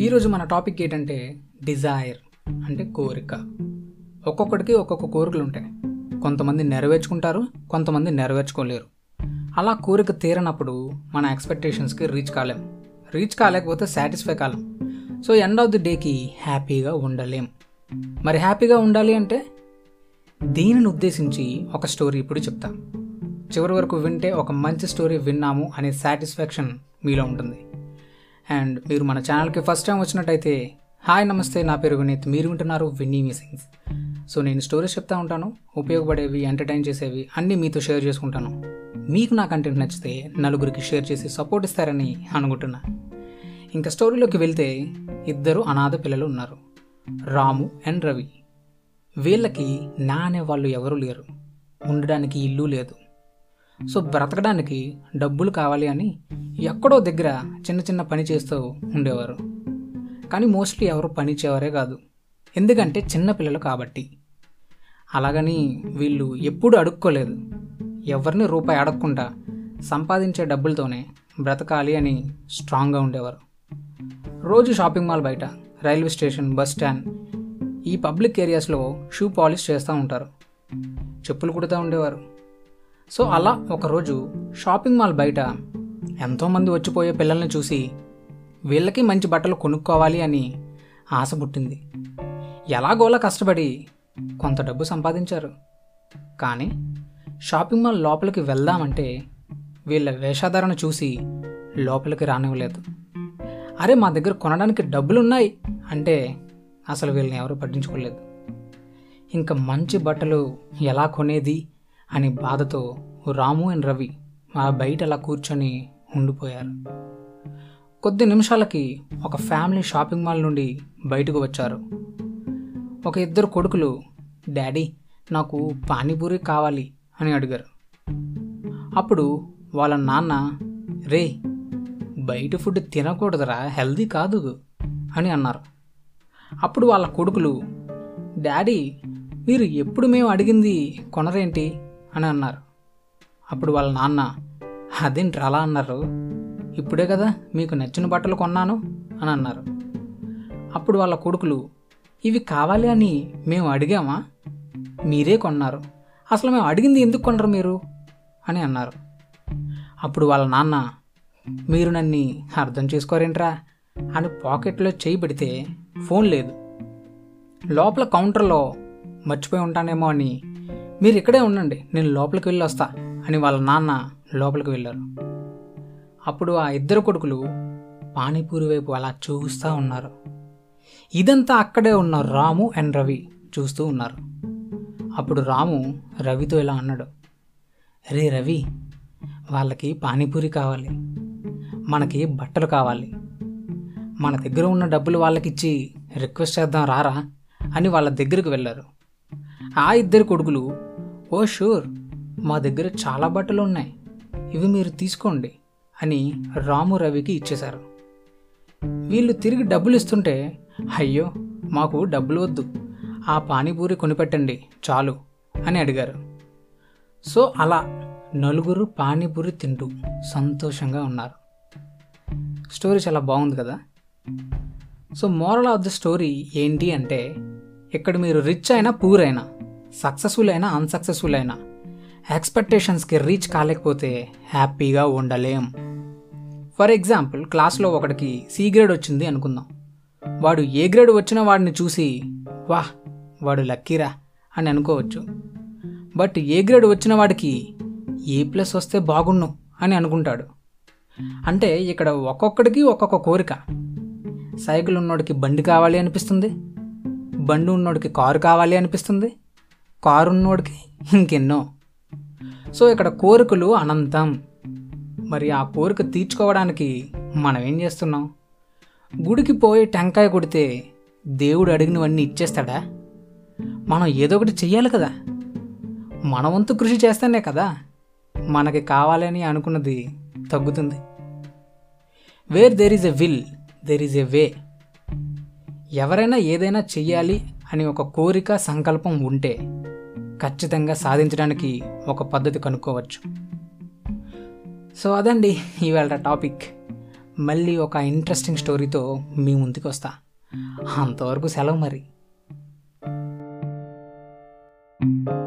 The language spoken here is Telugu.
ఈరోజు మన టాపిక్ ఏంటంటే డిజైర్ అంటే కోరిక. ఒక్కొక్కడికి ఒక్కొక్క కోరికలు ఉంటాయి. కొంతమంది నెరవేర్చుకుంటారు కొంతమంది నెరవేర్చుకోలేరు. అలా కోరిక తీరనప్పుడు మన ఎక్స్పెక్టేషన్స్కి రీచ్ కాలేం. రీచ్ కాలేకపోతే సాటిస్ఫై కాలేం. సో ఎండ్ ఆఫ్ ది డేకి హ్యాపీగా ఉండలేం. మరి హ్యాపీగా ఉండాలి అంటే దీనిని ఉద్దేశించి ఒక స్టోరీ ఇప్పుడు చెప్తాం. చివరి వరకు వింటే ఒక మంచి స్టోరీ విన్నాము అనే సాటిస్ఫాక్షన్ మీలో ఉంటుంది. అండ్ మీరు మన ఛానల్కి ఫస్ట్ టైం వచ్చినట్టయితే హాయ్ నమస్తే నా పేరు వినీత్. మీరు వింటున్నారు విన్నీ మిసింగ్స్ సో నేను స్టోరీస్ చెప్తా ఉంటాను ఉపయోగపడేవి ఎంటర్టైన్ చేసేవి అన్నీ మీతో షేర్ చేసుకుంటాను. మీకు నా కంటెంట్ నచ్చితే నలుగురికి షేర్ చేసి సపోర్ట్ ఇస్తారని అనుకుంటున్నా. ఇంకా స్టోరీలోకి వెళ్తే ఇద్దరు అనాథ పిల్లలు ఉన్నారు. రాము అండ్ రవి. వీళ్ళకి నా అనే వాళ్ళు ఎవరూ లేరు. ఉండడానికి ఇల్లు లేదు. సో బ్రతకడానికి డబ్బులు కావాలి అని ఎక్కడో దగ్గర చిన్న చిన్న పని చేస్తూ ఉండేవారు. కానీ మోస్ట్లీ ఎవరు పని కాదు. ఎందుకంటే చిన్న పిల్లలు కాబట్టి. అలాగని వీళ్ళు ఎప్పుడూ అడుక్కోలేదు. ఎవరిని రూపాయి అడగకుండా సంపాదించే డబ్బులతోనే బ్రతకాలి అని స్ట్రాంగ్గా ఉండేవారు. రోజు షాపింగ్ మాల్ బయట రైల్వే స్టేషన్ బస్ స్టాండ్ ఈ పబ్లిక్ ఏరియాస్లో షూ పాలిష్ చేస్తూ ఉంటారు. చెప్పులు కుడుతూ ఉండేవారు. సో అలా ఒకరోజు షాపింగ్ మాల్ బయట ఎంతోమంది వచ్చిపోయే పిల్లల్ని చూసి వీళ్ళకి మంచి బట్టలు కొనుక్కోవాలి అని ఆశ పుట్టింది. ఎలాగోలా కష్టపడి కొంత డబ్బు సంపాదించారు. కానీ షాపింగ్ మాల్ లోపలికి వెళ్దామంటే వీళ్ళ వేషాధారణ చూసి లోపలికి రానివ్వలేదు. అరే మా దగ్గర కొనడానికి డబ్బులున్నాయి అంటే అసలు వీళ్ళని ఎవరు పట్టించుకోలేదు. ఇంకా మంచి బట్టలు ఎలా కొనేది? అని బాధతో రాము అండ్ రవి మా బయట అలా కూర్చొని ఉండిపోయారు. కొద్ది నిమిషాలకి ఒక ఫ్యామిలీ షాపింగ్ మాల్ నుండి బయటకు వచ్చారు. ఒక ఇద్దరు కొడుకులు డాడీ నాకు పానీపూరి కావాలి అని అడిగారు. అప్పుడు వాళ్ళ నాన్న రే బయట ఫుడ్ తినకూడదురా హెల్దీ కాదు అని అన్నారు. అప్పుడు వాళ్ళ కొడుకులు డాడీ మీరు ఎప్పుడు మేము అడిగింది కొనరేంటి? అని అన్నారు. అప్పుడు వాళ్ళ నాన్న అదేంటి అలా అన్నారు? ఇప్పుడే కదా మీకు నచ్చిన బట్టలు కొన్నాను అని అన్నారు. అప్పుడు వాళ్ళ కొడుకులు ఇవి కావాలి అని మేము అడిగామా? మీరే కొన్నారు. అసలు మేము అడిగింది ఎందుకు కొనరు మీరు? అని అన్నారు. అప్పుడు వాళ్ళ నాన్న మీరు నన్ను అర్థం చేసుకోరేంట్రా? అని పాకెట్లో చేయి పెడితే ఫోన్ లేదు. లోపల కౌంటర్లో మర్చిపోయి ఉంటానేమో అని మీరు ఇక్కడే ఉండండి నేను లోపలికి వెళ్ళి వస్తా అని వాళ్ళ నాన్న లోపలికి వెళ్ళారు. అప్పుడు ఆ ఇద్దరు కొడుకులు పానీపూరి వైపు అలా చూస్తూ ఉన్నారు. ఇదంతా అక్కడే ఉన్న రాము అండ్ రవి చూస్తూ ఉన్నారు. అప్పుడు రాము రవితో ఇలా అన్నాడు రే రవి వాళ్ళకి పానీపూరి కావాలి మనకి బట్టలు కావాలి మన దగ్గర ఉన్న డబ్బులు వాళ్ళకిచ్చి రిక్వెస్ట్ చేద్దాం రారా అని వాళ్ళ దగ్గరకు వెళ్ళారు. ఆ ఇద్దరు కొడుకులు ఓ షూర్. మా దగ్గర చాలా బట్టలు ఉన్నాయి ఇవి మీరు తీసుకోండి అని రాము రవికి ఇచ్చేశారు. వీళ్ళు తిరిగి డబ్బులు ఇస్తుంటే అయ్యో మాకు డబ్బులు వద్దు. ఆ పానీపూరి కొనిపెట్టండి చాలు అని అడిగారు. సో అలా నలుగురు పానీపూరి తింటూ సంతోషంగా ఉన్నారు. స్టోరీ చాలా బాగుంది కదా? So moral of the story ఏంటి అంటే ఇక్కడ మీరు రిచ్ అయినా పూర్ అయినా సక్సెస్ఫుల్ అయినా అన్సక్సెస్ఫుల్ అయినా ఎక్స్పెక్టేషన్స్కి రీచ్ కాలేకపోతే హ్యాపీగా ఉండలేం. ఫర్ ఎగ్జాంపుల్ క్లాస్లో ఒకడికి సి గ్రేడ్ వచ్చింది అనుకుందాం. వాడు ఏ గ్రేడ్ వచ్చిన వాడిని చూసి వాహ్ వాడు లక్కీరా అని అనుకోవచ్చు. బట్ ఏ గ్రేడ్ వచ్చిన వాడికి ఏ ప్లస్ వస్తే బాగుండు అని అనుకుంటాడు. అంటే ఇక్కడ ఒక్కొక్కడికి ఒక్కొక్క కోరిక. సైకిల్ ఉన్నోడికి బండి కావాలి అనిపిస్తుంది. బండి ఉన్నోడికి కారు కావాలి అనిపిస్తుంది. కారు ఉన్నోడికి ఇంకెన్నో. సో ఇక్కడ కోరికలు అనంతం. మరి ఆ కోరిక తీర్చుకోవడానికి మనం ఏం చేస్తున్నాం? గుడికి పోయి టెంకాయ కొడితే దేవుడు అడిగినవన్నీ ఇచ్చేస్తాడా? మనం ఏదో ఒకటి చెయ్యాలి కదా. మన వంతు కృషి చేస్తేనే కదా మనకి కావాలని అనుకున్నది తగ్గుతుంది. Where there is a will there is a way ఎవరైనా ఏదైనా చెయ్యాలి అని ఒక కోరిక సంకల్పం ఉంటే ఖచ్చితంగా సాధించడానికి ఒక పద్ధతి కనుక్కోవచ్చు. సో అదండి ఈవేళ టాపిక్. మళ్ళీ ఒక ఇంట్రెస్టింగ్ స్టోరీతో మీ ముందుకు వస్తా. అంతవరకు సెలవు మరి. thank you